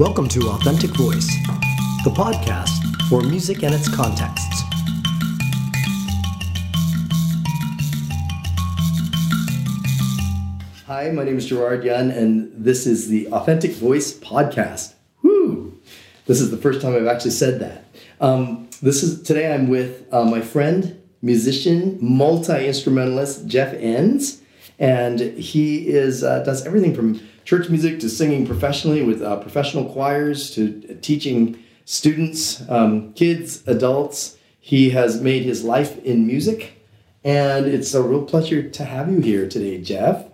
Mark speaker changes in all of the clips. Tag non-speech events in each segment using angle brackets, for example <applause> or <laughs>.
Speaker 1: Welcome to Authentic Voice, the podcast for music and its contexts. Hi, my name is Gerard Yun, and this is the Authentic Voice podcast. Woo! This is the first time I've actually said that. Um, this is today. I'm with uh, my friend, musician, multi instrumentalist Jeff Enns, and he is uh, does everything from church music to singing professionally with uh, professional choirs to teaching students, um, kids, adults. He has made his life in music, and it's a real pleasure to have you here today, Jeff.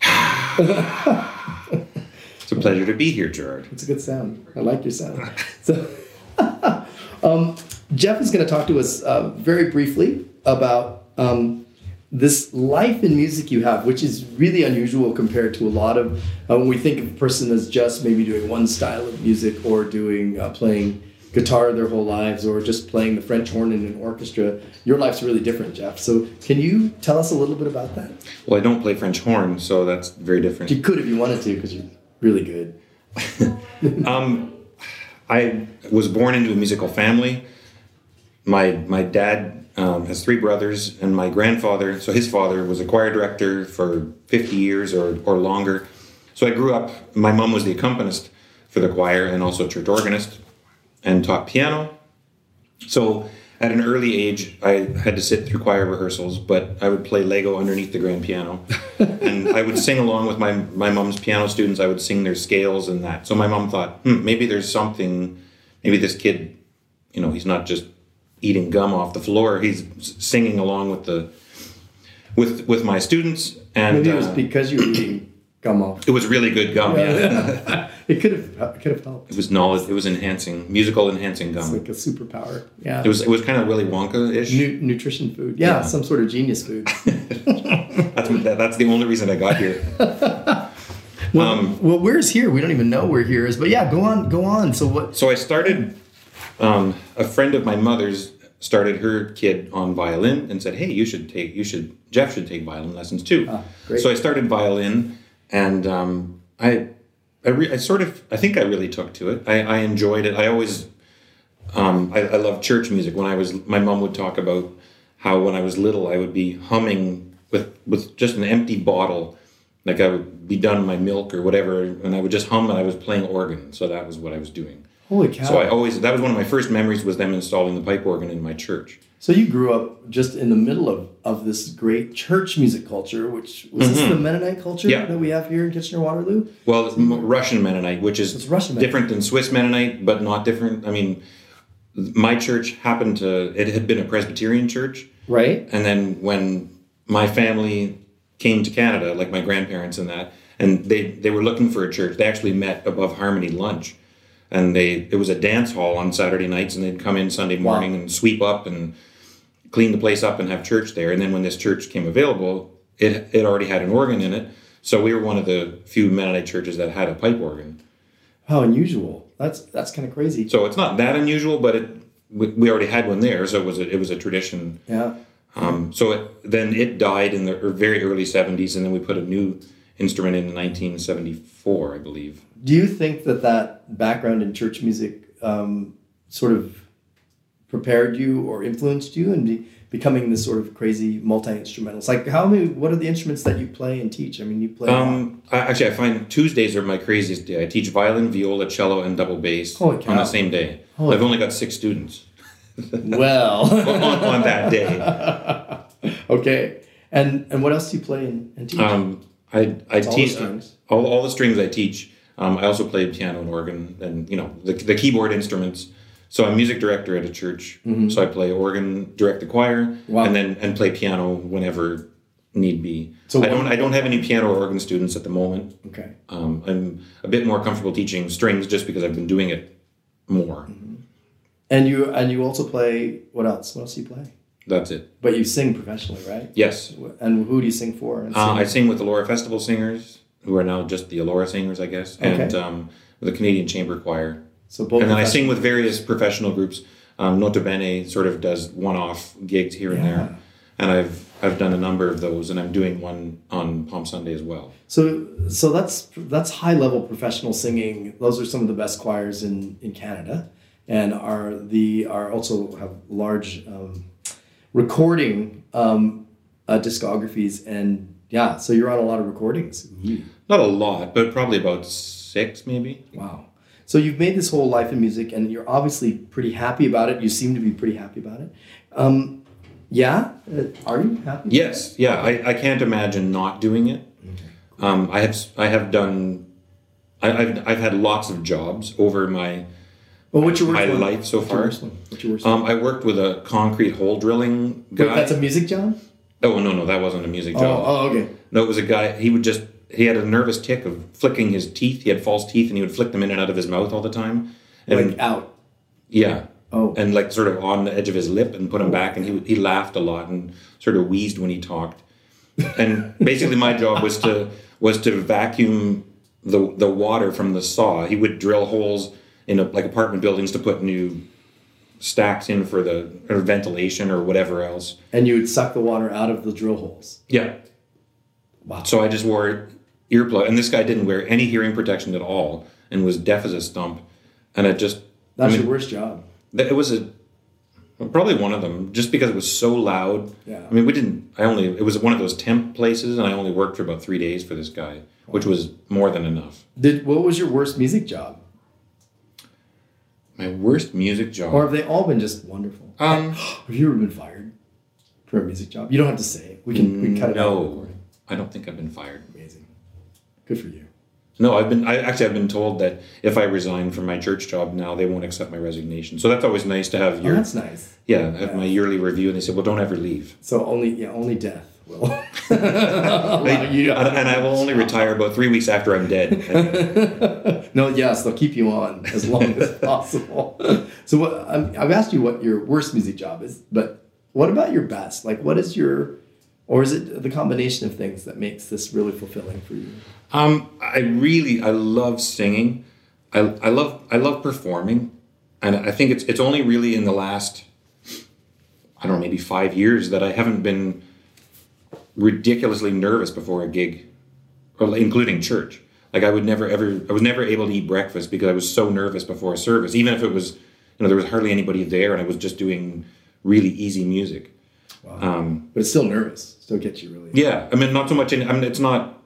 Speaker 2: it's a pleasure to be here, Gerard.
Speaker 1: It's a good sound. I like your sound. So, <laughs> um, Jeff is going to talk to us uh, very briefly about um, this life in music you have, which is really unusual compared to a lot of uh, when we think of a person as just maybe doing one style of music or doing uh, playing guitar their whole lives or just playing the French horn in an orchestra. Your life's really different, Jeff. So can you tell us a little bit about that?
Speaker 2: Well, I don't play French horn, so that's very different.
Speaker 1: You could if you wanted to, because you're really good. <laughs>
Speaker 2: um, I was born into a musical family. My my dad um, has three brothers, and my grandfather, so his father was a choir director for 50 years or, or longer. So I grew up, my mom was the accompanist for the choir and also church organist and taught piano. So at an early age, I had to sit through choir rehearsals, but I would play Lego underneath the grand piano. <laughs> and I would sing along with my, my mom's piano students. I would sing their scales and that. So my mom thought, hmm, maybe there's something, maybe this kid, you know, he's not just eating gum off the floor. He's singing along with the, with, with my students. And
Speaker 1: maybe it was uh, because you were eating <clears throat> gum off.
Speaker 2: It was really good gum, yeah.
Speaker 1: yeah. <laughs> it could have it could have helped.
Speaker 2: It was knowledge. It was enhancing, musical enhancing gum.
Speaker 1: It's like a superpower. Yeah.
Speaker 2: It was it was kind of Willy Wonka ish.
Speaker 1: Nu- nutrition food. Yeah, yeah, some sort of genius food. <laughs>
Speaker 2: that's that, that's the only reason I got here. <laughs>
Speaker 1: well, um, well, where's here? We don't even know where here is. But yeah, go on, go on. So what?
Speaker 2: So I started. Um, a friend of my mother's started her kid on violin and said, "Hey, you should take you should Jeff should take violin lessons too." Ah, so I started violin, and um, I I, re- I sort of I think I really took to it. I, I enjoyed it. I always um, I, I love church music. When I was my mom would talk about how when I was little I would be humming with with just an empty bottle, like I would be done my milk or whatever, and I would just hum and I was playing organ. So that was what I was doing.
Speaker 1: Holy cow!
Speaker 2: So I always that was one of my first memories was them installing the pipe organ in my church.
Speaker 1: So you grew up just in the middle of, of this great church music culture, which was mm-hmm. this the Mennonite culture yeah. that we have here in Kitchener Waterloo?
Speaker 2: Well, it's Russian Mennonite, which is Russian different than Swiss Mennonite, but not different. I mean, my church happened to it had been a Presbyterian church,
Speaker 1: right?
Speaker 2: And then when my family came to Canada, like my grandparents and that, and they they were looking for a church. They actually met above Harmony lunch, and they it was a dance hall on Saturday nights, and they'd come in Sunday morning wow. and sweep up and clean the place up and have church there. And then when this church came available, it it already had an organ in it. So we were one of the few Mennonite churches that had a pipe organ.
Speaker 1: How unusual! That's that's kind of crazy.
Speaker 2: So it's not that unusual, but it we already had one there, so it was a, it was a tradition.
Speaker 1: Yeah.
Speaker 2: Um, so it, then it died in the very early '70s, and then we put a new instrument in 1974, I believe.
Speaker 1: Do you think that that background in church music um, sort of prepared you or influenced you in becoming this sort of crazy multi instrumentalist? Like, how many? What are the instruments that you play and teach? I mean, you play.
Speaker 2: Um, I, actually, I find Tuesdays are my craziest day. I teach violin, viola, cello, and double bass on the same day. Holy I've only got six students. <laughs>
Speaker 1: well,
Speaker 2: on, on, that day. <laughs>
Speaker 1: okay, and and what else do you play and, and teach?
Speaker 2: Um, I I teach all, all, all the strings I teach. Um, I also play piano and organ, and you know the the keyboard instruments. So I'm music director at a church. Mm-hmm. So I play organ, direct the choir, wow. and then and play piano whenever need be. So I don't I don't have any piano or organ students at the moment.
Speaker 1: Okay.
Speaker 2: Um, I'm a bit more comfortable teaching strings just because I've been doing it more.
Speaker 1: Mm-hmm. And you and you also play what else? What else do you play?
Speaker 2: That's it.
Speaker 1: But you sing professionally, right?
Speaker 2: Yes.
Speaker 1: And who do you sing for?
Speaker 2: Uh, I sing with the Elora Festival Singers, who are now just the Elora Singers, I guess, okay. and um, the Canadian Chamber Choir.
Speaker 1: So both
Speaker 2: and then I sing with various professional groups. Um, Nota Bene sort of does one-off gigs here yeah. and there. and I've I've done a number of those, and I'm doing one on Palm Sunday as well.
Speaker 1: So so that's that's high level professional singing. Those are some of the best choirs in in Canada, and are the are also have large um, recording um, uh, discographies and yeah. So you're on a lot of recordings.
Speaker 2: Not a lot, but probably about six, maybe.
Speaker 1: Wow. So you've made this whole life in music, and you're obviously pretty happy about it. You seem to be pretty happy about it. Um, yeah, uh, are you happy?
Speaker 2: Yes, yeah. I, I can't imagine not doing it. Um, I have I have done. I, I've I've had lots of jobs over my
Speaker 1: Well, what's your worst
Speaker 2: my
Speaker 1: one?
Speaker 2: life so
Speaker 1: What's your
Speaker 2: far.
Speaker 1: worst one? What's your worst
Speaker 2: Um, I worked with a concrete hole drilling
Speaker 1: one?
Speaker 2: guy.
Speaker 1: That's a music job.
Speaker 2: oh no, no, that wasn't a music
Speaker 1: Oh,
Speaker 2: job.
Speaker 1: oh, okay.
Speaker 2: No, it was a guy. He would just. He had a nervous tick of flicking his teeth. He had false teeth, and he would flick them in and out of his mouth all the time. And
Speaker 1: Like out.
Speaker 2: yeah,
Speaker 1: Oh.
Speaker 2: and like sort of on the edge of his lip and put him back and he, he laughed a lot and sort of wheezed when he talked and basically my job was to was to vacuum the the water from the saw he would drill holes in a, like apartment buildings to put new stacks in for the or ventilation or whatever else
Speaker 1: and you would suck the water out of the drill holes.
Speaker 2: yeah
Speaker 1: Wow.
Speaker 2: so i just wore earplug and this guy didn't wear any hearing protection at all and was deaf as a stump and it just
Speaker 1: That's
Speaker 2: I mean,
Speaker 1: your worst job.
Speaker 2: It was a probably one of them, just because it was so loud.
Speaker 1: Yeah.
Speaker 2: I mean, we didn't. I only it was one of those temp places, and I only worked for about three days for this guy, which was more than enough.
Speaker 1: Did what was your worst music job?
Speaker 2: My worst music job.
Speaker 1: Or have they all been just wonderful?
Speaker 2: um, <gasps>
Speaker 1: Have you ever been fired for a music job? You don't have to say it. We can we can cut it out.
Speaker 2: no. I don't think I've been fired.
Speaker 1: Amazing. Good for you.
Speaker 2: No, I've been. I actually I've been told that if I resign from my church job now, they won't accept my resignation. So that's always nice to have
Speaker 1: Oh,
Speaker 2: your
Speaker 1: that's nice.
Speaker 2: yeah, have my yearly review, and they said, well, don't ever leave.
Speaker 1: So only yeah, only death will allow <laughs> you to-
Speaker 2: and, and I will only retire about three weeks after I'm dead. <laughs>
Speaker 1: no, yes, they'll keep you on as long as <laughs> possible. So what I'm, I've asked you what your worst music job is, but what about your best? Like, what is your, or is it the combination of things that makes this really fulfilling for you?
Speaker 2: Um, I really I love singing. I, I love I love performing, and I think it's it's only really in the last I don't know maybe five years that I haven't been ridiculously nervous before a gig, or including church. Like I would never ever I was never able to eat breakfast because I was so nervous before a service, even if it was you know there was hardly anybody there and I was just doing really easy music. Um,
Speaker 1: But it's still nervous. Still gets you really.
Speaker 2: yeah, I mean, not so much. In, I mean, it's not.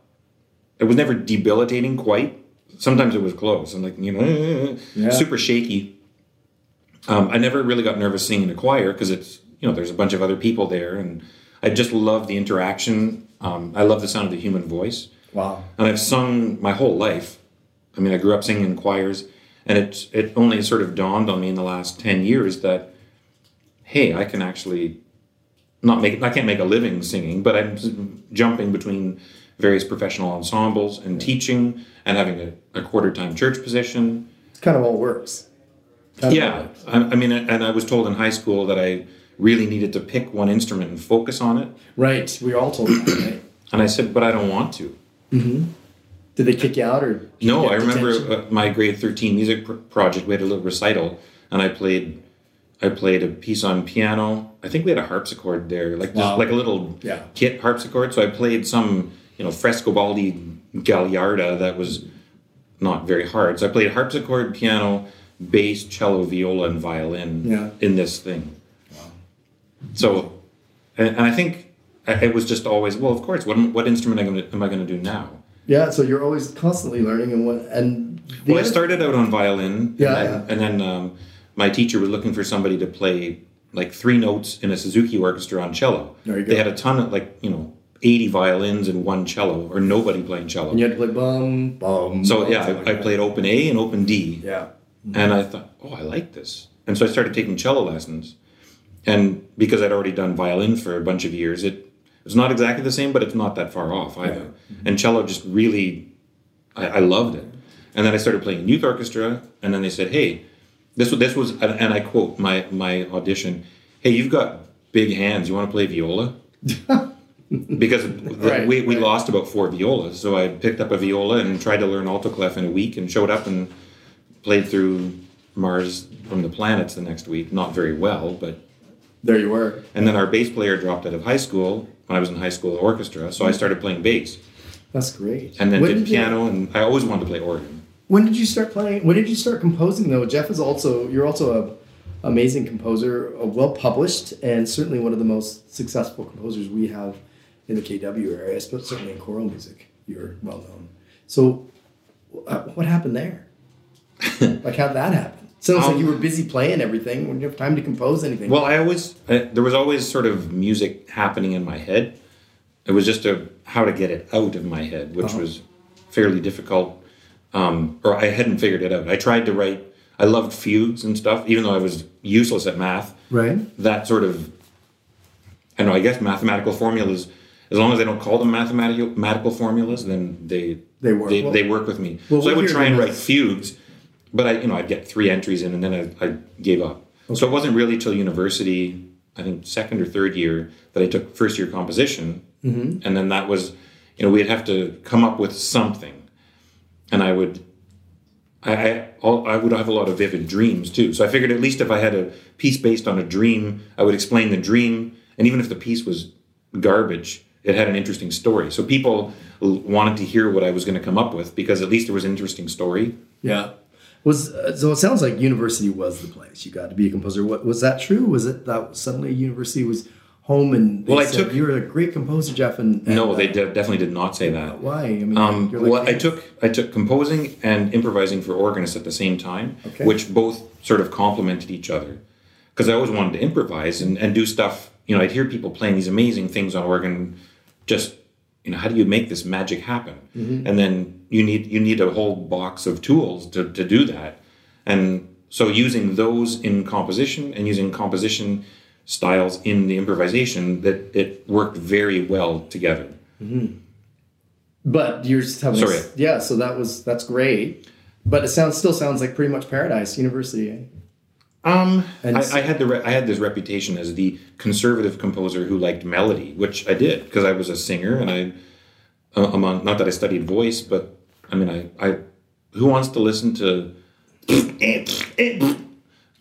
Speaker 2: It was never debilitating quite. Sometimes it was close. I'm like, you know,
Speaker 1: Yeah.
Speaker 2: super shaky. Um, I never really got nervous singing in a choir because it's you know there's a bunch of other people there, and I just love the interaction. Um, I love the sound of the human voice,
Speaker 1: Wow.
Speaker 2: and I've sung my whole life. I mean, I grew up singing in choirs, and it it only sort of dawned on me in the last ten years that, hey, I can actually not make I can't make a living singing, but I'm jumping between various professional ensembles and teaching and having a, a quarter time church position.
Speaker 1: It kind of all works. Kind of
Speaker 2: Yeah,
Speaker 1: works.
Speaker 2: I, I mean, and I was told in high school that I really needed to pick one instrument and focus on it,
Speaker 1: Right. We were all told that, right?
Speaker 2: and I said, but I don't want to.
Speaker 1: Did they kick you out or?
Speaker 2: No, I remember uh, my grade thirteen music pr- project. We had a little recital, and I played. I played a piece on piano. I think we had a harpsichord there, like just like a little
Speaker 1: Yeah.
Speaker 2: kit harpsichord. So I played some, you know, Frescobaldi Gagliarda that was not very hard. So I played harpsichord, piano, bass, cello, viola, and violin
Speaker 1: Yeah.
Speaker 2: in this thing. So, and, and I think it was just always well. Of course, what what instrument am I gonna- am I going to do now?
Speaker 1: Yeah. So you're always constantly learning and what and.
Speaker 2: Well, I started out on violin.
Speaker 1: Yeah,
Speaker 2: And then, and then um, my teacher was looking for somebody to play like three notes in a Suzuki orchestra on cello.
Speaker 1: There you go.
Speaker 2: They had a ton of like you know eighty violins and one cello, or nobody playing cello.
Speaker 1: And you had to play bum bum.
Speaker 2: So
Speaker 1: bum,
Speaker 2: yeah, I, I played open A and open D.
Speaker 1: Yeah.
Speaker 2: and I thought, oh, I like this, and so I started taking cello lessons. And because I'd already done violin for a bunch of years, it it's not exactly the same, but it's not that far off either. Mm-hmm. And cello just really, I, I loved it. And then I started playing youth orchestra, and then they said, "Hey, this was this was," and and I quote my my audition, "Hey, you've got big hands. You want to play viola?" <laughs> because the-
Speaker 1: Right,
Speaker 2: we, we
Speaker 1: right.
Speaker 2: lost about four violas, so I picked up a viola and tried to learn alto clef in a week, and showed up and played through Mars from the planets the next week. Not very well, but
Speaker 1: There you were.
Speaker 2: And then our bass player dropped out of high school when I was in high school orchestra, so I started playing bass.
Speaker 1: That's great.
Speaker 2: And then
Speaker 1: When
Speaker 2: did
Speaker 1: did you-
Speaker 2: piano, and I always wanted to play organ.
Speaker 1: When did you start playing? When did you start composing though? Jeff is also you're also a amazing composer, well published, and certainly one of the most successful composers we have in the KW area, but certainly in choral music. You're well known. So, uh, what happened there? <laughs> like how'd that happen? Sounds like
Speaker 2: Um,
Speaker 1: you were busy playing everything. When you have time to compose anything?
Speaker 2: Well, I always I, there was always sort of music happening in my head. It was just a how to get it out of my head, which
Speaker 1: Uh-huh.
Speaker 2: was fairly difficult. Um, or I hadn't figured it out. I tried to write. I loved fugues and stuff, even though I was useless at math.
Speaker 1: right.
Speaker 2: That sort of, I know. I guess mathematical formulas. As long as they don't call them mathematical mathematical formulas, then they
Speaker 1: They work.
Speaker 2: They,
Speaker 1: Well-
Speaker 2: they work with me.
Speaker 1: well,
Speaker 2: so I would try and write fugues, but I, you know, I'd get three entries in, and then I, I gave up. So it wasn't really till university, I think second or third year, that I took first year composition,
Speaker 1: Mm-hmm.
Speaker 2: and then that was, you know, we'd have to come up with something, and I would. I, I all- I would have a lot of vivid dreams too. So I figured at least if I had a piece based on a dream, I would explain the dream, and even if the piece was garbage, it had an interesting story. So people wanted to hear what I was going to come up with because at least there was an interesting story.
Speaker 1: Yeah. Was uh, so it sounds like university was the place you got to be a composer. What was that true? Was it that suddenly university was home and they
Speaker 2: Well, I
Speaker 1: said,
Speaker 2: took-
Speaker 1: you were a great composer, Jeff, and, and
Speaker 2: No, they
Speaker 1: uh,
Speaker 2: de- definitely did not say that.
Speaker 1: why? I mean,
Speaker 2: Um,
Speaker 1: you're like,
Speaker 2: well, I took I took composing and improvising for organist at the same time,
Speaker 1: Okay.
Speaker 2: which both sort of complemented each other. Because I always wanted to improvise and, and do stuff. You know, I'd hear people playing these amazing things on organ. Just you know, how do you make this magic happen?
Speaker 1: Mm-hmm.
Speaker 2: And then you need you need a whole box of tools to to do that. And so using those in composition and using composition styles in the improvisation, that it worked very well together.
Speaker 1: But you're just telling
Speaker 2: Sorry.
Speaker 1: yeah. So that was that's great. But it sounds still sounds like pretty much paradise university.
Speaker 2: Um,
Speaker 1: And
Speaker 2: I, I had the re- I had this reputation as the conservative composer who liked melody, which I did because I was a singer and I, uh, among not that I studied voice, but I mean I, I who wants to listen to?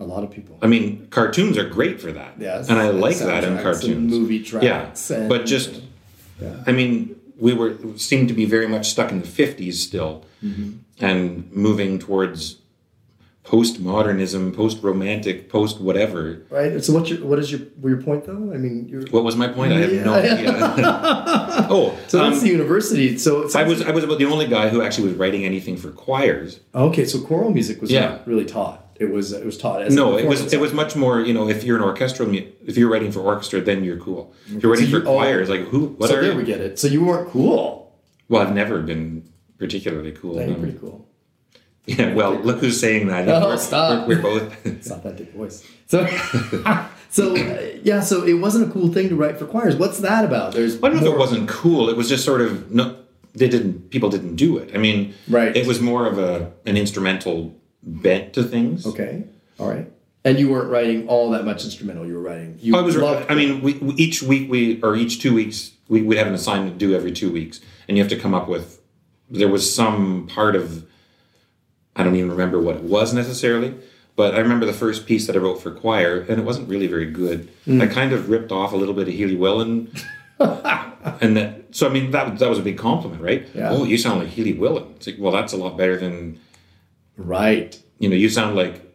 Speaker 1: A lot of people.
Speaker 2: I mean, cartoons are great for that,
Speaker 1: Yes.
Speaker 2: and I like that in cartoons.
Speaker 1: and movie
Speaker 2: yeah,
Speaker 1: tracks. and-
Speaker 2: but just
Speaker 1: Yeah.
Speaker 2: I mean, we were seemed to be very much stuck in the fifties still,
Speaker 1: Mm-hmm.
Speaker 2: and moving towards postmodernism, post romantic, post whatever.
Speaker 1: right. So what's your what is your your point though? I mean, you're
Speaker 2: What was my point? I have no idea. <laughs> oh,
Speaker 1: so that's
Speaker 2: um,
Speaker 1: the university. So
Speaker 2: I was I was about the only guy who actually was writing anything for choirs.
Speaker 1: okay. So choral music was
Speaker 2: Yeah.
Speaker 1: not really taught. It was it was taught as
Speaker 2: No, it was it was much more. You know, if you're an orchestral, if you're writing for orchestra, then you're cool. If you're writing
Speaker 1: So
Speaker 2: for
Speaker 1: you- oh,
Speaker 2: choirs, like who? What
Speaker 1: so
Speaker 2: are
Speaker 1: there
Speaker 2: you?
Speaker 1: we get it. So you weren't cool.
Speaker 2: Well, I've never been particularly cool. No.
Speaker 1: pretty cool.
Speaker 2: Yeah. Well, look who's saying that.
Speaker 1: Oh,
Speaker 2: we're,
Speaker 1: stop.
Speaker 2: We're, we're both. <laughs> <laughs>
Speaker 1: It's authentic voice. So, <laughs> so uh, yeah. So it wasn't a cool thing to write for choirs. What's that about? There's
Speaker 2: I don't know if it wasn't cool. It was just sort of no. They didn't. People didn't do it. I mean,
Speaker 1: Right.
Speaker 2: It was more of a an instrumental bent to things.
Speaker 1: Okay. All right. And you weren't writing all that much instrumental. You were writing. You
Speaker 2: I was. I mean, we, we- each week we or each two weeks we would have an assignment due every two weeks, and you have to come up with. There was some part of. I don't even remember what it was necessarily, but I remember the first piece that I wrote for choir, and it wasn't really very good.
Speaker 1: Hmm.
Speaker 2: I kind of ripped off a little bit of Healey Willan, <laughs> and that. So I mean, that that was a big compliment, right?
Speaker 1: Yeah.
Speaker 2: Oh, you sound like Healey Willan. It's like, well, that's a lot better than
Speaker 1: right.
Speaker 2: you know. You sound like.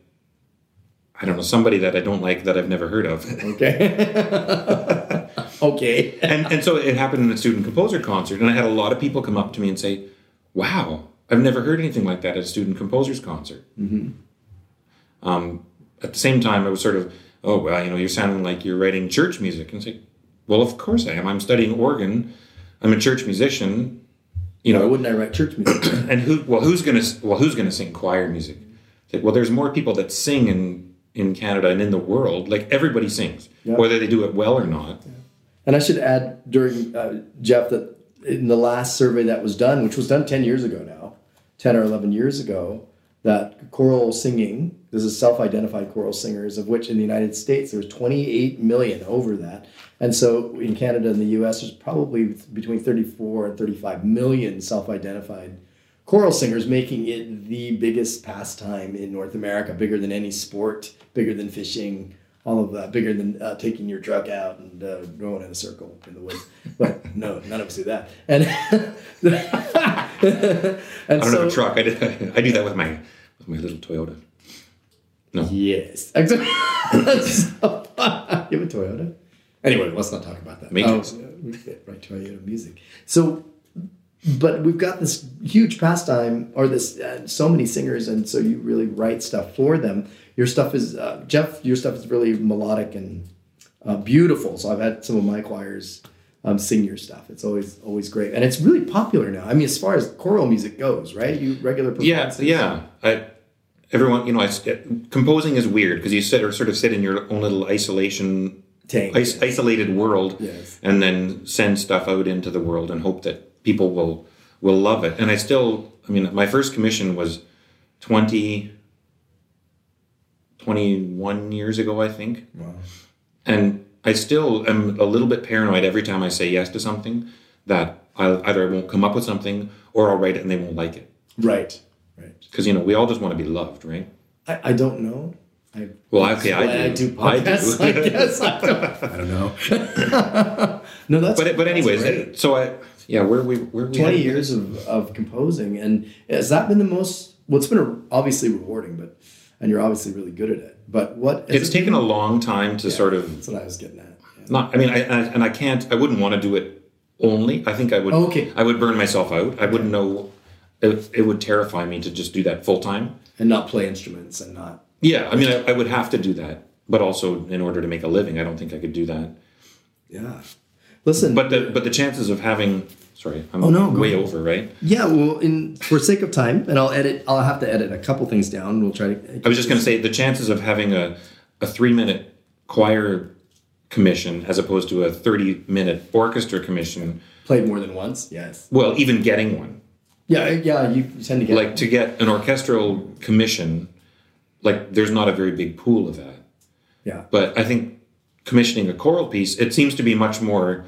Speaker 2: I don't know somebody that I don't like that I've never heard of.
Speaker 1: Okay. <laughs> okay.
Speaker 2: and and so it happened in a student composer concert, and I had a lot of people come up to me and say, "Wow, I've never heard anything like that at a student composers concert." Mm-hmm. Um, at the same time, I was sort of, "Oh well, you know, you're sounding like you're writing church music," and it's like, "Well, of course I am. I'm studying organ. I'm a church musician." You
Speaker 1: Why
Speaker 2: know,
Speaker 1: wouldn't I write church music? <clears throat>
Speaker 2: and who? Well, who's gonna? Well, who's gonna sing choir music? Like, well, there's more people that sing in in Canada and in the world. Like everybody sings,
Speaker 1: Yeah.
Speaker 2: whether they do it well or not.
Speaker 1: And I should add during uh, Jeff that in the last survey that was done, which was done ten years ago now, ten or eleven years ago, that choral singing. This is self-identified choral singers, of which in the United States there's 28 million over that, and so in Canada and the U.S. there's probably between 34 and 35 million self-identified choral singers, making it the biggest pastime in North America, bigger than any sport, bigger than fishing. all of that, bigger than uh, taking your truck out and uh, going in a circle in the woods. But no, none of us do that. And <laughs> <laughs>
Speaker 2: I don't
Speaker 1: so,
Speaker 2: have a truck. I, do, <laughs> I do that with my with my little Toyota. No.
Speaker 1: Yes, <laughs> exactly. so, you have a Toyota. Anyway, let's not talk about that.
Speaker 2: Matrix.
Speaker 1: Oh, yeah, we get right Toyota music. So, but we've got this huge pastime, or this uh, so many singers, and so you really write stuff for them. Your stuff is uh, Jeff. Your stuff is really melodic and uh, beautiful. So I've had some of my choirs um, sing your stuff. It's always always great, and it's really popular now. I mean, as far as choral music goes, right? You regular
Speaker 2: Yeah,
Speaker 1: performances.
Speaker 2: yeah. I, everyone, you know, I, composing is weird because you sit or sort of sit in your own little isolation,
Speaker 1: Tank.
Speaker 2: is, isolated world,
Speaker 1: Yes.
Speaker 2: and then send stuff out into the world and hope that people will will love it. And I still, I mean, my first commission was 20, 21 years ago, I think,
Speaker 1: Wow.
Speaker 2: and I still am a little bit paranoid every time I say yes to something that I either I won't come up with something or I'll write it and they won't like it
Speaker 1: Right. Right.
Speaker 2: because you know we all just want to be loved, right?
Speaker 1: I, I don't know. I,
Speaker 2: Well, okay, I do.
Speaker 1: I do
Speaker 2: I
Speaker 1: podcasts.
Speaker 2: do.
Speaker 1: I, <laughs> guess I don't, I don't know. <laughs> no, that's
Speaker 2: But but anyways,
Speaker 1: great.
Speaker 2: so I yeah, where we where we
Speaker 1: twenty
Speaker 2: headed?
Speaker 1: years of, of composing, and has that been the most? Well, it's been obviously rewarding, but and you're obviously really good at it. But what?
Speaker 2: It's
Speaker 1: it
Speaker 2: taken a long time to sort of
Speaker 1: That's what I was getting at. Yeah.
Speaker 2: not. I mean, I, I and I can't. I wouldn't want to do it only. I think I would.
Speaker 1: Oh, okay.
Speaker 2: I would burn myself out. I wouldn't know. It, it would terrify me to just do that full time.
Speaker 1: And not play instruments and not.
Speaker 2: Yeah, I mean, I, I would have to do that, but also in order to make a living, I don't think I could do that.
Speaker 1: Yeah. Listen.
Speaker 2: But the but the chances of having sorry, I'm
Speaker 1: Oh, no,
Speaker 2: way over, right?
Speaker 1: yeah. Well, in for sake of time, and I'll edit. I'll have to edit a couple things down. We'll try to.
Speaker 2: I was just going to say the chances of having a, a three minute choir commission as opposed to a 30 minute orchestra commission,
Speaker 1: played more than once. Yes.
Speaker 2: well, even getting one,
Speaker 1: Yeah. Yeah. You tend to get
Speaker 2: like to get an orchestral commission, like there's not a very big pool of that.
Speaker 1: Yeah.
Speaker 2: But I think commissioning a choral piece, it seems to be much more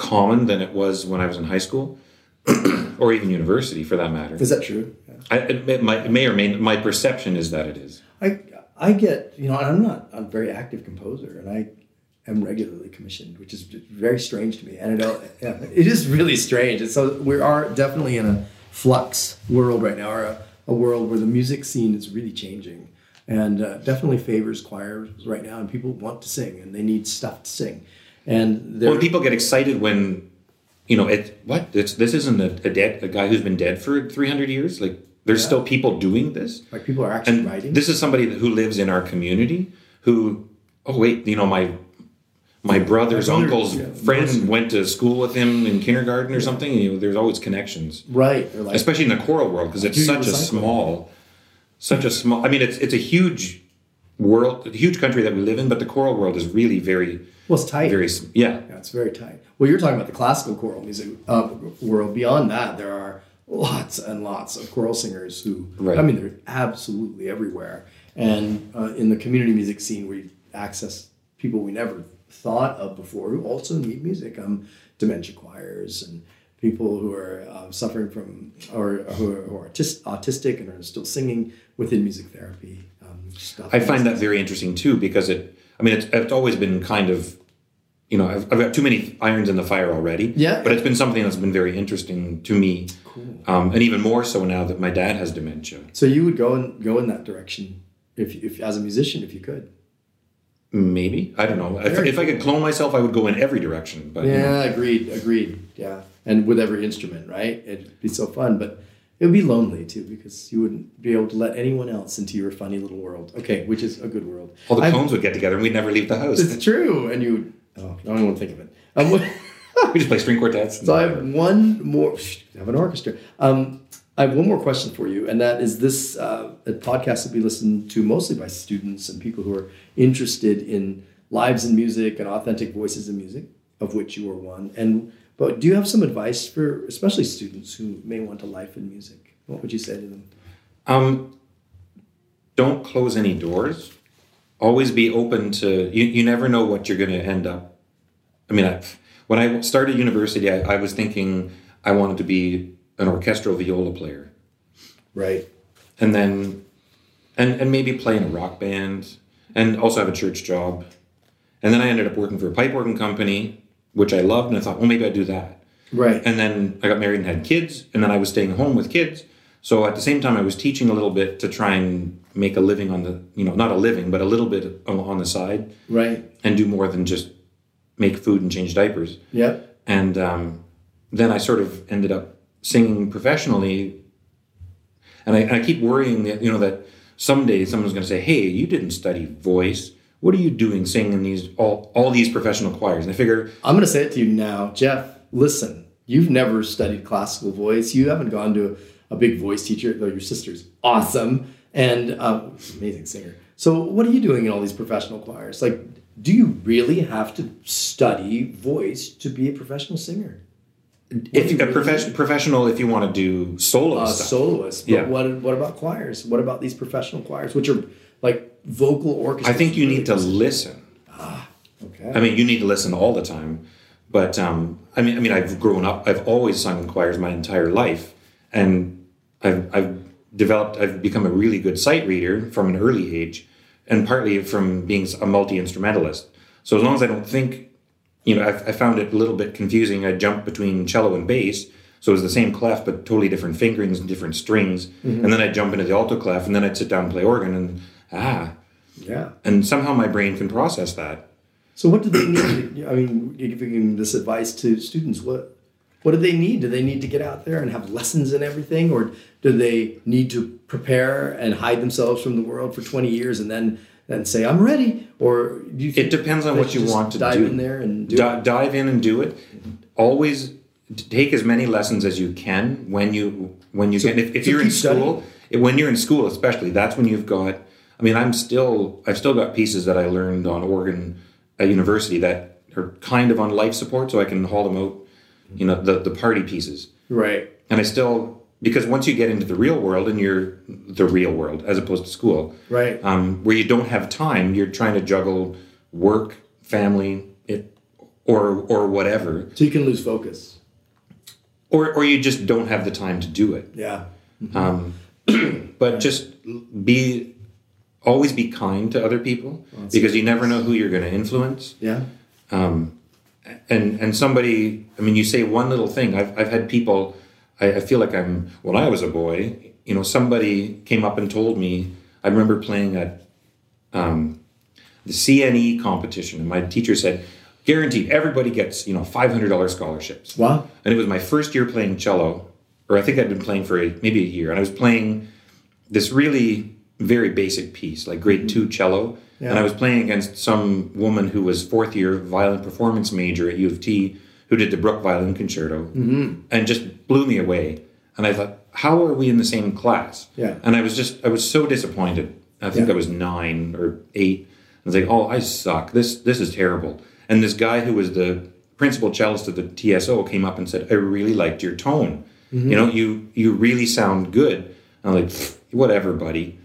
Speaker 2: common than it was when I was in high school <clears throat> or even university for that matter.
Speaker 1: Is that true? Yeah.
Speaker 2: I, it, it may or may my perception is that it is.
Speaker 1: I I get you know I'm not a very active composer and I am regularly commissioned, which is very strange to me. And it yeah, it is really strange. And so we are definitely in a flux world right now, or a, a world where the music scene is really changing, and uh, definitely favors choirs right now. And people want to sing and they need stuff to sing, and
Speaker 2: When people get excited when, you know, it what it's this isn't a, a dead a guy who's been dead for three hundred years. Like there's still people doing this,
Speaker 1: like people are actually
Speaker 2: and
Speaker 1: writing.
Speaker 2: this is somebody who lives in our community. Who, oh wait, you know my. My brother's
Speaker 1: brother-
Speaker 2: uncle's
Speaker 1: yeah,
Speaker 2: friend went to school with him in kindergarten or something. You know, there's always connections,
Speaker 1: right. Like
Speaker 2: especially in the choral world because it's such a small, such a small. I mean, it's it's a huge world, a huge country that we live in, but the choral world is really very,
Speaker 1: well, it's tight.
Speaker 2: very yeah.
Speaker 1: Yeah, it's very tight. Well, you're talking about the classical choral music uh, world. Beyond that, there are lots and lots of choral singers who,
Speaker 2: Right.
Speaker 1: I mean, they're absolutely everywhere. And uh, in the community music scene, we access people we never thought of before who also need music. Um, dementia choirs and people who are uh, suffering from or who are, who are autis- autistic and are still singing within music therapy. Stuff.
Speaker 2: I find that very interesting too because it. I mean, it's, it's always been kind of, you know, I've, I've got too many irons in the fire already.
Speaker 1: Yeah.
Speaker 2: But it's been something that's been very interesting to me,
Speaker 1: Cool.
Speaker 2: um, and even more so now that my dad has dementia.
Speaker 1: So you would go and go in that direction if, if as a musician, if you could.
Speaker 2: Maybe I don't know. If, if I could clone myself, I would go in every direction. But you know,
Speaker 1: Yeah, agreed, agreed. Yeah, and with every instrument, right? It'd be so fun, but it would be lonely too because you wouldn't be able to let anyone else into your funny little world. Okay, which is a good world.
Speaker 2: all the
Speaker 1: I've-
Speaker 2: clones would get together and we'd never leave the house.
Speaker 1: It's true, and you. Oh, I don't even want to think of it. Um, <laughs>
Speaker 2: we just play string quartets.
Speaker 1: so I have one more. I have an orchestra. Um, I have one more question for you, and that is this: uh, a podcast will be listened to mostly by students and people who are interested in lives in music and authentic voices in music, of which you are one. And but do you have some advice for especially students who may want a life in music? What would you say to them?
Speaker 2: Um, don't close any doors. Always be open to. You, you never know what you're going to end up. I mean, I, when I started university, I, I was thinking I wanted to be an orchestral viola player,
Speaker 1: Right.
Speaker 2: and then, and and maybe play in a rock band, and also have a church job. And then I ended up working for a pipe organ company, which I loved, and I thought, well, maybe I'd do that.
Speaker 1: Right.
Speaker 2: And then I got married and had kids, and then I was staying home with kids. So at the same time, I was teaching a little bit to try and make a living on the, you know, not a living, but a little bit on the side
Speaker 1: right.
Speaker 2: and do more than just make food and change diapers.
Speaker 1: Yep.
Speaker 2: And um, then I sort of ended up singing professionally. And I, and I keep worrying that, you know, that someday someone's going to say, hey, you didn't study voice. What are you doing singing in these, all, all these professional choirs? And I figure,
Speaker 1: I'm going to say it to you now, Jeff. Listen, you've never studied classical voice. You haven't gone to a, a big voice teacher, though your sister's awesome and um, amazing singer. So, what are you doing in all these professional choirs? Like, do you really have to study voice to be a professional singer?
Speaker 2: If a profession, professional, if you want to do solo
Speaker 1: A
Speaker 2: stuff.
Speaker 1: soloist. But
Speaker 2: Yeah.
Speaker 1: what what about choirs? What about these professional choirs, which are like vocal orchestras?
Speaker 2: I think you need to listen.
Speaker 1: Ah, okay.
Speaker 2: I mean, you need to listen all the time. But um, I mean, I mean, I've grown up. I've always sung in choirs my entire life, and I've, I've developed. I've become a really good sight reader from an early age, and partly from being a multi instrumentalist. So as long as I don't think, you know, I, I found it a little bit confusing. I jumped between cello and bass, so it was the same clef but totally different fingerings and different strings. And then I'd jump into the alto clef, and then I'd sit down and play organ, and ah,
Speaker 1: yeah.
Speaker 2: and somehow my brain can process that.
Speaker 1: So what do they need? I mean, you're giving this advice to students. What what do they need? Do they need to get out there and have lessons and everything, or do they need to prepare and hide themselves from the world for 20 years and then then say I'm ready? Or do you?
Speaker 2: It depends on what you want to
Speaker 1: dive
Speaker 2: do.
Speaker 1: in there and do it?
Speaker 2: dive in and do it. Always take as many lessons as you can when you when you can. If, if
Speaker 1: so
Speaker 2: you're in
Speaker 1: studying.
Speaker 2: school, when you're in school, especially, that's when you've got. I mean, I'm still I've still got pieces that I learned on organ at university that are kind of on life support, so I can haul them out. You know, the the party pieces,
Speaker 1: Right.
Speaker 2: and I still because once you get into the real world and you're the real world as opposed to school,
Speaker 1: Right.
Speaker 2: um, where you don't have time, you're trying to juggle work, family, it, or or whatever,
Speaker 1: So you can lose focus.
Speaker 2: or or you just don't have the time to do it.
Speaker 1: Yeah.
Speaker 2: Um, <clears throat> but just be always be kind to other people because you never know who you're going to influence.
Speaker 1: Yeah.
Speaker 2: Um, and and somebody, I mean, you say one little thing. I've I've had people. I, I feel like I'm when I was a boy. You know, somebody came up and told me. I remember playing at um, the CNE competition, and my teacher said, "Guaranteed, everybody gets you know five hundred dollars scholarships."
Speaker 1: Wow.
Speaker 2: And it was my first year playing cello, or I think I'd been playing for a, maybe a year, and I was playing this really very basic piece, like grade two cello.
Speaker 1: Yeah.
Speaker 2: And I was playing against some woman who was fourth year violin performance major at U of T, who did the Bruch Violin Concerto,
Speaker 1: Mm-hmm.
Speaker 2: and just blew me away. And I thought, how are we in the same class?
Speaker 1: Yeah.
Speaker 2: And I was just, I was so disappointed. I think
Speaker 1: Yeah.
Speaker 2: I was nine or eight. I was like, oh, I suck. This, this is terrible. And this guy who was the principal cellist of the TSO came up and said, I really liked your tone.
Speaker 1: Mm-hmm.
Speaker 2: You know, you you really sound good. I'm like, whatever, buddy.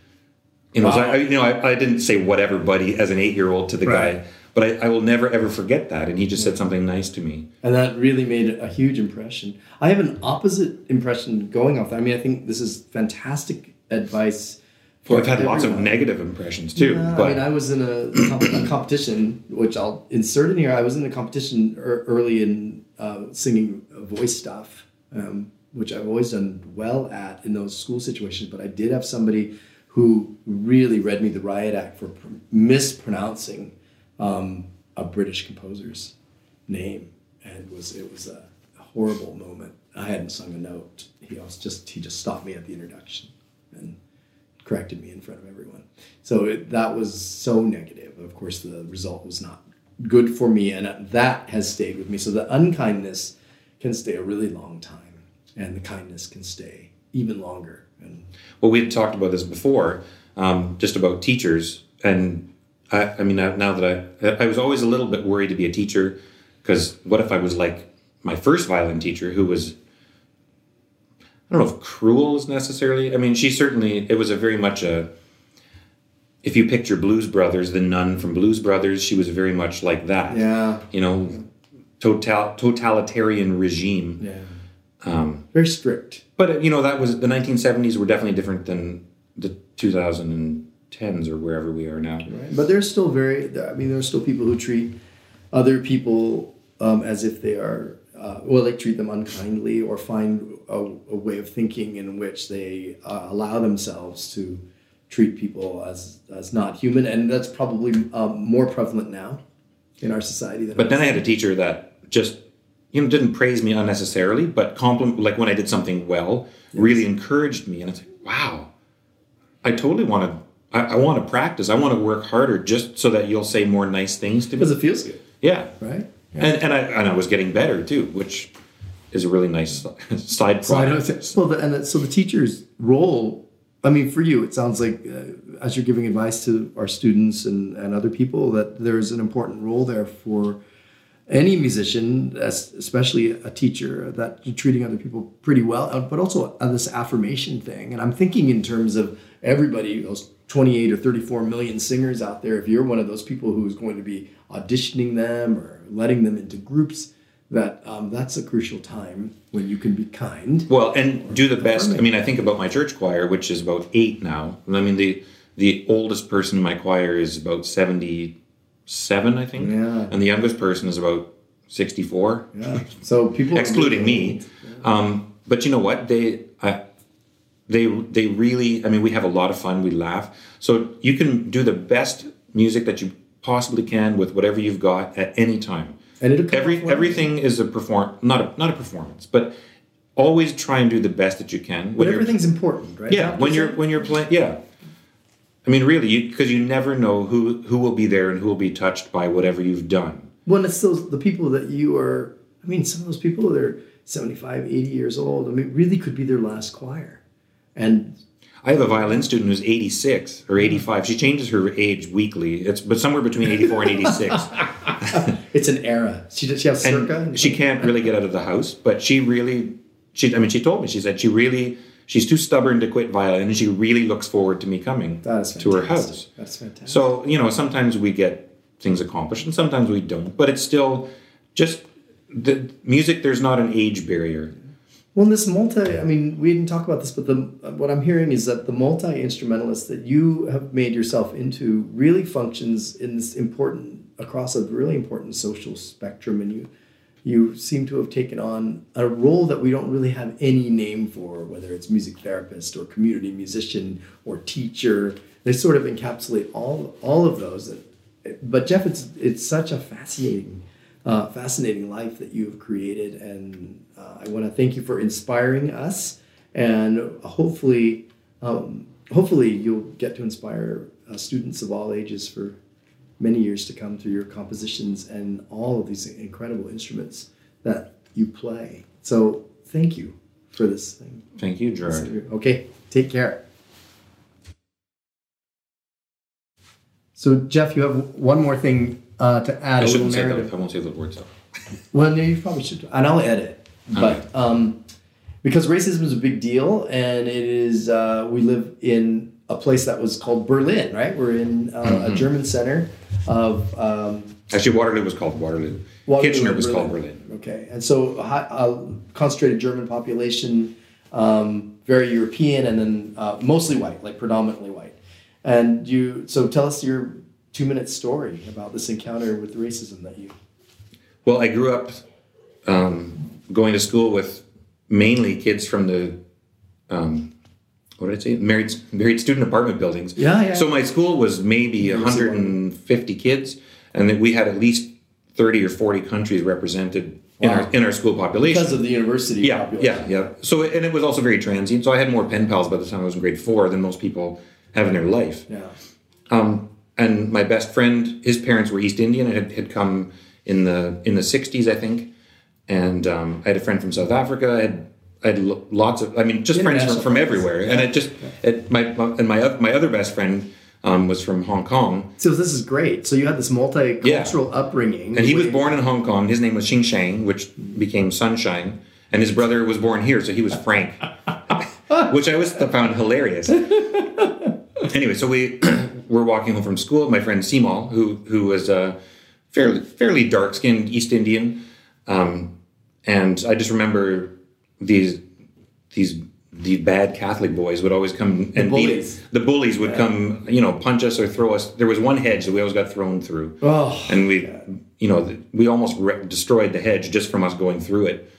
Speaker 2: You know, so
Speaker 1: Wow.
Speaker 2: I, you know, I, I didn't say whatever, buddy, as an eight year old to the
Speaker 1: Right.
Speaker 2: guy, but I, I will never ever forget that. And he just said something nice to me.
Speaker 1: And that really made a huge impression. I have an opposite impression going off that. I mean, I think this is fantastic advice.
Speaker 2: Well, I've had lots of negative impressions too.
Speaker 1: Yeah,
Speaker 2: but
Speaker 1: I mean, I was in a, a competition, which I'll insert in here. I was in a competition er- early in uh, singing voice stuff, um, which I've always done well at in those school situations. But I did have somebody who really read me the riot act for pr- mispronouncing um, a British composer's name, and was it was a, horrible moment. I hadn't sung a note. He just he just stopped me at the introduction and corrected me in front of everyone. So it, that was so negative. Of course, the result was not good for me, and that has stayed with me. So the unkindness can stay a really long time, and the kindness can stay even longer. And
Speaker 2: well, we had talked about this before, um, just about teachers. And I, I mean, now now that I, I was always a little bit worried to be a teacher because what if I was like my first violin teacher who was, I don't know if cruel is necessarily, I mean, she certainly, it was a very much a, if you picture Blues Brothers, the nun from Blues Brothers, she was very much like that.
Speaker 1: yeah,
Speaker 2: You know, total, totalitarian regime.
Speaker 1: yeah,
Speaker 2: Um,
Speaker 1: very strict.
Speaker 2: but you know that was the 1970s were definitely different than the tens or wherever we are now.
Speaker 1: Right. But there's still very, I mean, there are still people who treat other people um, as if they are, uh, well, like treat them unkindly or find a, a way of thinking in which they uh, allow themselves to treat people as, as not human. And that's probably um, more prevalent now in our society. Than
Speaker 2: But then I had a teacher that just, you know, didn't praise me unnecessarily, but compliment, like when I did something well, really encouraged me. And it's like, wow, I totally want to. I, I want to practice. I want to work harder just so that you'll say more nice things to me.
Speaker 1: because it feels good,
Speaker 2: Yeah,
Speaker 1: right?
Speaker 2: and and I and I was getting better too, which is a really nice <laughs> side
Speaker 1: So
Speaker 2: product.
Speaker 1: well, the, and the, so the teacher's role, I mean, for you, it sounds like uh, as you're giving advice to our students and, and other people, that there's an important role there for any musician, as- especially a teacher, that you're treating other people pretty well, uh, but also uh, this affirmation thing. And I'm thinking in terms of everybody, those 28 or 34 million singers out there, if you're one of those people who's going to be auditioning them or letting them into groups, that um, that's a crucial time when you can be kind.
Speaker 2: Well, and do the best. I mean, I think about my church choir, which is about eight now. I mean, the the oldest person in my choir is about seventy seven, I think,
Speaker 1: Yeah.
Speaker 2: and the youngest person is about sixty four,
Speaker 1: Yeah. So people,
Speaker 2: excluding me. Um, but you know what? They I, they they really. I mean, we have a lot of fun. We laugh. So you can do the best music that you possibly can with whatever you've got at any time.
Speaker 1: and it'll
Speaker 2: Every everything is a perform not a not a performance, but always try and do the best that you can. When you're,
Speaker 1: everything's important, right?
Speaker 2: yeah, when you're when you're playing, yeah. I mean, really, because you, never know who who will be there and who will be touched by whatever you've done.
Speaker 1: when it's those the people that you are. I mean, some of those people they're 75, 80 years old. I mean, really could be their last choir, and
Speaker 2: I have a violin student who's 86 or 85. She changes her age weekly. It's but somewhere between 84 and 86. <laughs>
Speaker 1: it's an era. She does. She has circa.
Speaker 2: and she can't really get out of the house but she really she i mean she told me she said she really she's too stubborn to quit violin and she really looks forward to me coming to her house
Speaker 1: That's fantastic.
Speaker 2: so you know sometimes we get things accomplished and sometimes we don't but it's still just the music there's not an age barrier
Speaker 1: Well, this multi, I mean, we didn't talk about this, but the what I'm hearing is that the multi instrumentalist that you have made yourself into really functions in this important across a really important social spectrum, and you you seem to have taken on a role that we don't really have any name for, whether it's music therapist or community musician or teacher. They sort of encapsulate all all of those. But Jeff, it's it's such a fascinating uh, fascinating life that you have created. And I want to thank you for inspiring us. And hopefully, um, hopefully you'll get to inspire uh, students of all ages for many years to come through your compositions and all of these incredible instruments that you play. So thank you for this thing.
Speaker 2: thank you gerard
Speaker 1: Okay, take care. So Jeff, you have one more thing uh, to add.
Speaker 2: I shouldn't say that i won't say those words though
Speaker 1: Well, no, you probably should, and I'll edit. But um, because racism is a big deal, and it is, uh, we live in a place that was called Berlin, right? We're in uh, a
Speaker 2: Mm-hmm.
Speaker 1: German center of um,
Speaker 2: actually waterloo was called waterloo,
Speaker 1: Waterloo
Speaker 2: kitchener was called berlin
Speaker 1: Okay, and so a, a concentrated German population, um, very European, and then uh, mostly white, like predominantly white. And you, so tell us your two-minute story about this encounter with racism that you.
Speaker 2: Well, I grew up um, going to school with mainly kids from the um, what did I say? Married married student apartment buildings.
Speaker 1: Yeah, yeah.
Speaker 2: So my school was maybe
Speaker 1: University
Speaker 2: 150 kids, and we had at least 30 or 40 countries represented in our in our school population.
Speaker 1: Because of the university
Speaker 2: yeah,
Speaker 1: population.
Speaker 2: yeah, yeah. So and it was also very transient. So I had more pen pals by the time I was in grade four than most people have in their life.
Speaker 1: Yeah.
Speaker 2: Um, and my best friend, his parents were East Indian and had, had come in the in the '60s, I think. And um, I had a friend from South Africa. I had I had lots of, I mean, just friends from, from everywhere. And it just, it, my, my and my my other best friend um, was from Hong Kong,
Speaker 1: So this is great. So you had this multicultural upbringing.
Speaker 2: and he was born in Hong Kong. His name was Xing Shang, which became Sunshine. And his brother was born here, so he was Frank, <laughs> which I always found hilarious. anyway, so we <clears throat> were walking home from school. My friend Seamal, who who was a fairly fairly dark skinned East Indian, um, and I just remember these these the bad Catholic boys would always come and
Speaker 1: bullies.
Speaker 2: beat the bullies would come, you know, punch us or throw us. There was one hedge that we always got thrown through,
Speaker 1: Oh,
Speaker 2: and we, you know, we almost re- destroyed the hedge just from us going through it.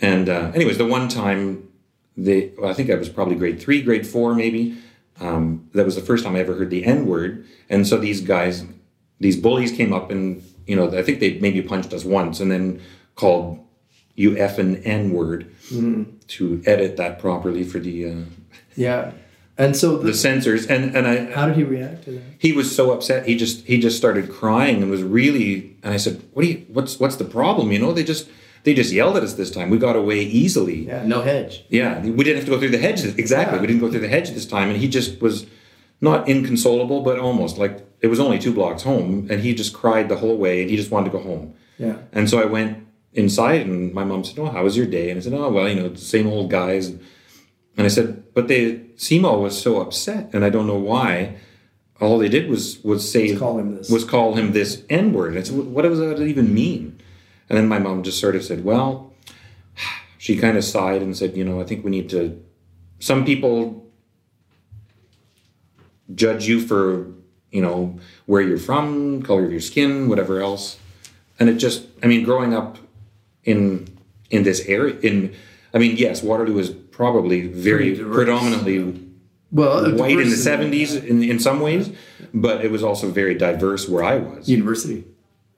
Speaker 2: And uh, anyways, the one time, they, well, I think I was probably grade three, grade four, maybe. Um, that was the first time I ever heard the N word, and so these guys, these bullies, came up and you know, I think they maybe punched us once, and then called you F and N word to edit that properly for the uh,
Speaker 1: yeah. And so
Speaker 2: the
Speaker 1: the,
Speaker 2: censors. And and I
Speaker 1: how did he react to that?
Speaker 2: he was so upset. He just he just started crying and was really. And I said, "What do you? What's what's the problem? You know, they just they just yelled at us this time. We got away easily.
Speaker 1: Yeah, no hedge.
Speaker 2: Yeah, we didn't have to go through the hedge. Exactly,
Speaker 1: Yeah.
Speaker 2: we didn't go through the hedge this time, and he just was not inconsolable, but almost like it was only two blocks home, and he just cried the whole way, and he just wanted to go home.
Speaker 1: Yeah.
Speaker 2: And so I went inside, and my mom said, "Oh, how was your day?" And I said, "Oh, well, you know, the same old guys." And I said, "But they Seymour was so upset, and I don't know why. All they did was was say
Speaker 1: Let's call him this.
Speaker 2: was call him this N word." And I said, "What does that even mean?" And then my mom just sort of said, "Well." <sighs> She kind of sighed and said, "You know, I think we need to. Some people judge you for, you know, where you're from, color of your skin, whatever else." and it just i mean growing up in in this area in i mean yes waterloo is probably very predominantly
Speaker 1: Well,
Speaker 2: white in the 70s in, in some ways but it was also very diverse where i was.
Speaker 1: University.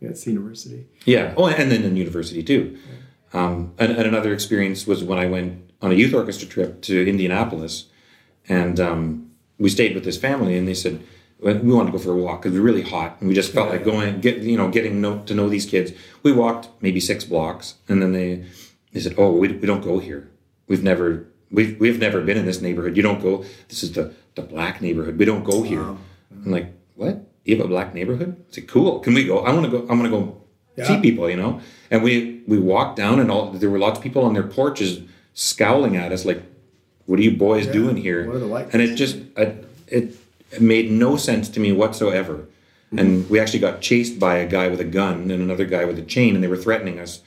Speaker 1: Yeah, it's the university.
Speaker 2: yeah. Oh and then in university too. Um, and, and another experience was when i went on a youth orchestra trip to indianapolis and um, we stayed with this family and they said well, we wanted to go for a walk because it was really hot and we just felt like going get you know getting know, to know these kids. We walked maybe six blocks and then they they said oh we, we don't go here. We've never we've, we've never been in this neighborhood. You don't go this is the the black neighborhood. We don't go here. I'm like what? You have a black neighborhood? I said cool. Can we go? I want to go I want to go see people you know? And we we walked down and all there were lots of people on their porches scowling at us like what are you boys doing here?
Speaker 1: What are the
Speaker 2: and it just it, it made no sense to me whatsoever and we actually got chased by a guy with a gun and another guy with a chain and they were threatening us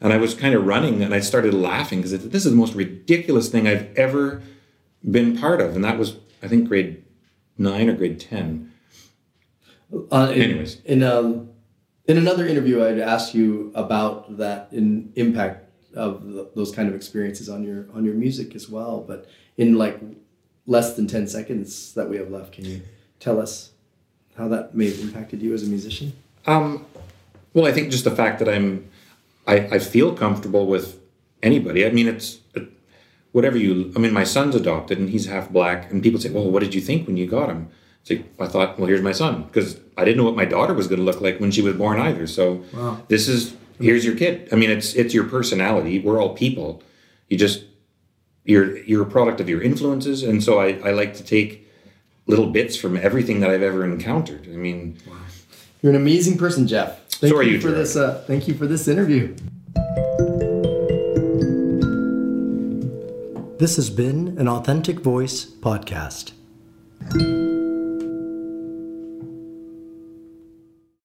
Speaker 2: and i was kind of running and i started laughing because this is the most ridiculous thing i've ever been part of and that was i think grade 9 or grade 10
Speaker 1: Uh, in,
Speaker 2: Anyways.
Speaker 1: in um, in another interview, I'd asked you about that in impact of th those kind of experiences on your on your music as well. But in like less than ten seconds that we have left, can you tell us how that may have impacted you as a musician?
Speaker 2: Um, well, I think just the fact that I'm, I, I feel comfortable with anybody. I mean, it's it, whatever you. I mean, my son's adopted and he's half black, and people say, "Well, what did you think when you got him?" Like I thought, well, here's my son because I didn't know what my daughter was going to look like when she was born either. So
Speaker 1: Wow.
Speaker 2: this is here's your kid. I mean, it's it's your personality. We're all people. You just you're you're a product of your influences, and so I, I like to take little bits from everything that I've ever encountered. I mean.
Speaker 1: You're an amazing person, Jeff. Thank
Speaker 2: So
Speaker 1: you,
Speaker 2: you,
Speaker 1: for
Speaker 2: Gerard.
Speaker 1: this. Uh, thank you for this interview. This has been an Authentic Voice podcast.